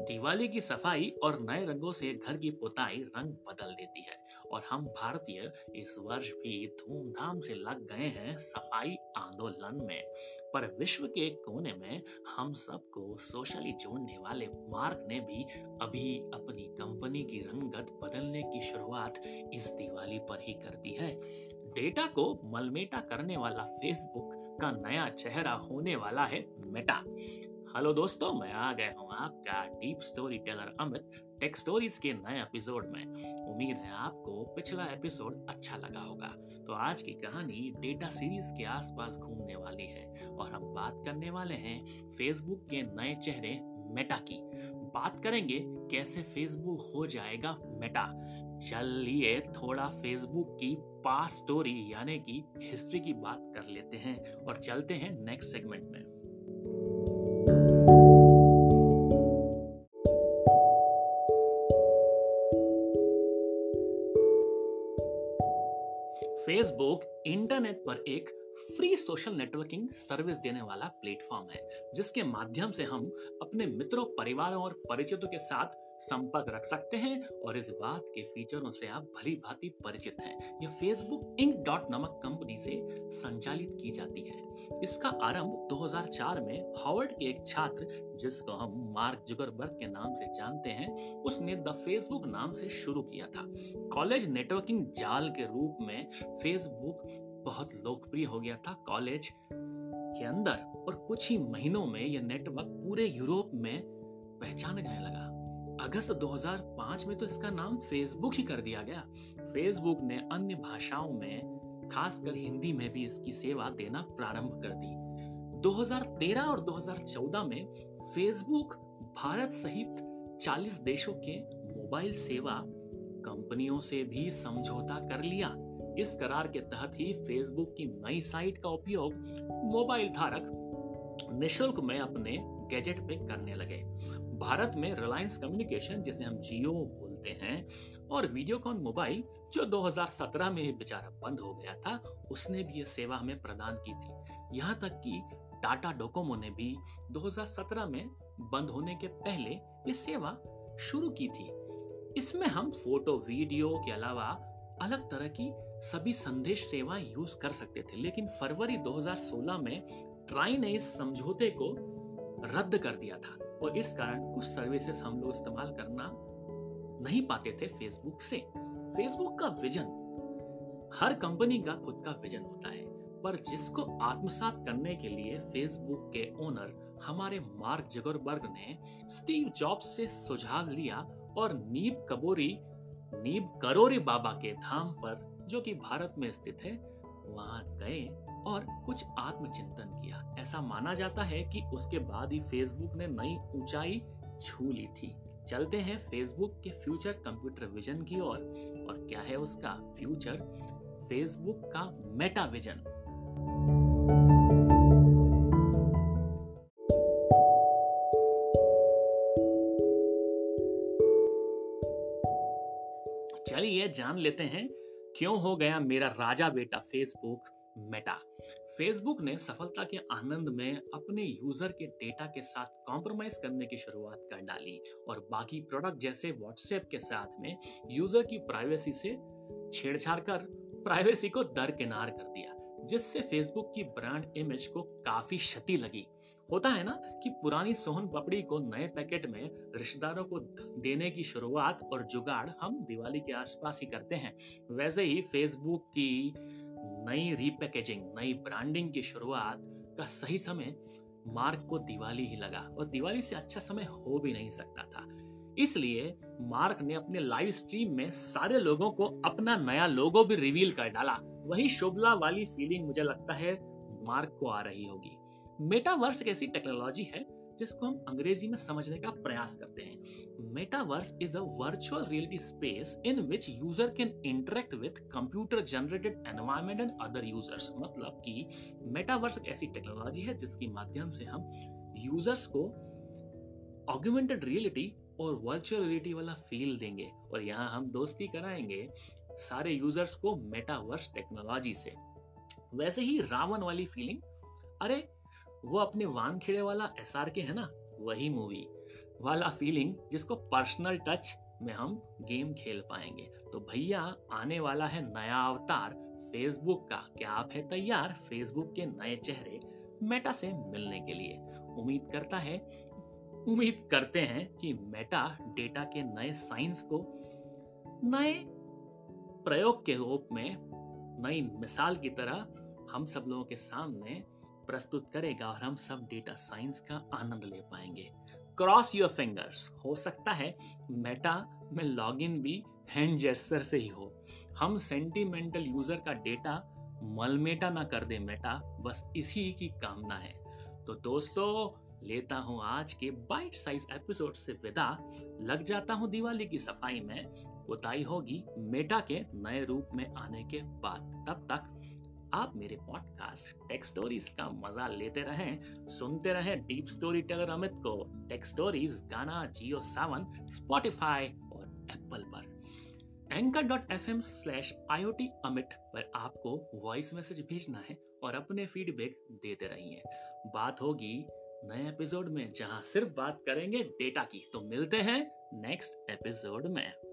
दिवाली की सफ़ाई और नए रंगों से घर की पुताई रंग बदल देती है। और हम भारतीय इस वर्ष भी धूमधाम से लग गए हैं सफ़ाई आंदोलन में। पर विश्व के कोने में हम सबको सोशली जोड़ने वाले मार्क ने भी अभी अपनी कंपनी की रंगत बदलने की शुरुआत इस दिवाली पर ही कर दी है। डेटा को मलमेटा करने वाला फेसबुक का नया चेहरा होने वाला है मेटा। हेलो दोस्तों, मैं आ गया हूँ आपका deep storyteller Amit tech stories के नए एपिसोड में। उम्मीद है आपको पिछला एपिसोड अच्छा लगा होगा। तो आज की कहानी डेटा सीरीज़ के आसपास घूमने वाली है और हम बात करने वाले हैं फेसबुक के नए चेहरे मेटा की। बात करेंगे कैसे फेसबुक हो जाएगा मेटा चलिए थोड़ा फेसबुक की पास स्टोरी यानी कि हिस्ट्री की बात कर लेते हैं और चलते हैं नेक्स्ट सेगमेंट में। फेसबुक इंटरनेट पर एक फ्री सोशल नेटवर्किंग सर्विस देने वाला प्लेटफॉर्म है, जिसके माध्यम से हम अपने मित्रों, परिवारों और परिचितों के साथ संपर्क रख सकते हैं और इस बात के फीचरों से आप भली भांति परिचित हैं। यह फेसबुक इंक डॉट नमक कंपनी से संचालित की जाती है। इसका आरंभ 2004 में हार्वर्ड के एक छात्र, जिसको हम मार्क जुगरबर्ग के नाम से जानते हैं, उसने द फेसबुक नाम से शुरू किया था। कॉलेज नेटवर्किंग जाल के रूप में फेसबुक बहुत लोकप्रिय हो गया था कॉलेज के अंदर और कुछ ही महीनों में यह नेटवर्क पूरे यूरोप में पहचाने जाने लगा। अगस्त 2005 में तो इसका नाम फेसबुक ही कर दिया गया। फेसबुक ने अन्य भाषाओं में, खासकर हिंदी में भी इसकी सेवा देना प्रारंभ कर दी। 2013 और 2014 में फेसबुक भारत सहित 40 देशों के मोबाइल सेवा कंपनियों से भी समझौता कर लिया। इस करार के तहत ही फेसबुक की नई साइट का उपयोग मोबाइल धारक निशुल्क में अपने गैजेट पे करने लगे। भारत में रिलायंस कम्युनिकेशन जिसे हम जियो बोलते हैं, और वीडियोकॉन मोबाइल जो 2017 में बेचारा बंद हो गया था, उसने भी यह सेवा हमें प्रदान की थी। यहाँ तक कि टाटा डोकोमो ने भी 2017 में बंद होने के पहले ये सेवा शुरू की थी। इसमें हम फ़ोटो, वीडियो के अलावा अलग तरह की सभी संदेश सेवाएँ यूज़ कर सकते थे, लेकिन फरवरी 2016 में ट्राई ने इस समझौते को रद्द कर दिया था। और इस कारण कुछ सर्विसेज़ हम लोग इस्तेमाल करना नहीं पाते थे फेसबुक से। फेसबुक का विजन हर कंपनी का खुद का विजन होता है। पर जिसको आत्मसात करने के लिए फेसबुक के ओनर हमारे मार्क जगरबर्ग ने स्टीव जॉब्स से सुझाव लिया और नीब कबोरी, नीब करोरी बाबा के धाम पर, जो कि भारत में स्थित है, वहाँ गए। और कुछ आत्मचिंतन किया। ऐसा माना जाता है कि उसके बाद ही फेसबुक ने नई ऊंचाई छू ली थी। चलते हैं फेसबुक के फ्यूचर कंप्यूटर विजन की ओर। और, और क्या है उसका फ्यूचर? फेसबुक का मेटा विजन। चलिए जान लेते हैं क्यों हो गया मेरा राजा बेटा फेसबुक? मेटा। फेसबुक ने सफलता के आनंद में अपने यूज़र के डेटा के साथ कॉम्प्रोमाइज करने की शुरुआत कर डाली और बाकी प्रोडक्ट जैसे व्हाट्सएप के साथ में यूज़र की प्राइवेसी से छेड़छाड़ कर प्राइवेसी को दरकिनार कर दिया, जिससे फेसबुक की ब्रांड इमेज को काफ़ी क्षति लगी। होता है ना कि पुरानी सोहन पपड़ी को नए पैकेट में रिश्तेदारों को देने की शुरुआत और जुगाड़ हम दिवाली के आसपास ही करते हैं। वैसे ही फेसबुक की नई रीपैकेजिंग नई ब्रांडिंग की शुरुआत का सही समय मार्क को दिवाली ही लगा और दिवाली से अच्छा समय हो भी नहीं सकता था। इसलिए मार्क ने अपने लाइव स्ट्रीम में सारे लोगों को अपना नया लोगो भी रिवील कर डाला। वही शोभला वाली फीलिंग मुझे लगता है मार्क को आ रही होगी। मेटावर्स एक ऐसी टेक्नोलॉजी है जिसको हम अंग्रेज़ी में समझने का प्रयास करते हैं। Metaverse is a virtual reality space in which user can interact with computer generated environment and other users मतलब कि मेटावर्स एक ऐसी टेक्नोलॉजी है जिसके माध्यम से हम यूज़र्स को ऑग्यूमेंटेड रियलिटी और वर्चुअल रियलिटी वाला फील देंगे। और यहाँ हम दोस्ती कराएँगे सारे यूज़र्स को मेटावर्स टेक्नोलॉजी से। वैसे ही रावण वाली फीलिंग अरे वो अपने वान खेड़े वाला एस आर के है ना? वही मूवी वाला फीलिंग जिसको पर्सनल टच में हम गेम खेल पाएँगे. तो भैया, आने वाला है नया अवतार फेसबुक का. क्या आप है तैयार फेसबुक के नए चेहरे मेटा से मिलने के लिए? उम्मीद करता है, उम्मीद करते हैं कि मेटा डेटा के नए साइंस को नए प्रयोग के रूप में, नई मिसाल की तरह हम सब लोगों के सामने प्रस्तुत करेगा और हम सब डेटा साइंस का आनंद ले पाएँगे। क्रॉस योर फिंगर्स हो सकता है मेटा में लॉगिन भी हैंड जेस्टर से ही हो। हम सेंटिमेंटल यूज़र का डेटा मलमेटा ना कर दे मेटा बस इसी की कामना है। तो दोस्तों, लेता हूँ आज के बाइट साइज़ एपिसोड से विदा। लग जाता हूँ दिवाली की सफ़ाई में। उताई होगी मेटा के नए रूप में आने के बाद। तब तक आप मेरे पॉडकास्ट टेक स्टोरीज का मज़ा लेते रहें, सुनते रहें डीप स्टोरी टेलर अमित को। Tech stories Gaana, Jio Saavn Spotify और एप्पल पर। Anchor dot F M slash I Amit पर आपको वॉइस मैसेज भेजना है और अपने फीडबैक देते रहिए। बात होगी नए एपिसोड में जहाँ सिर्फ़ बात करेंगे डेटा की। तो मिलते हैं नेक्स्ट एपिसोड में।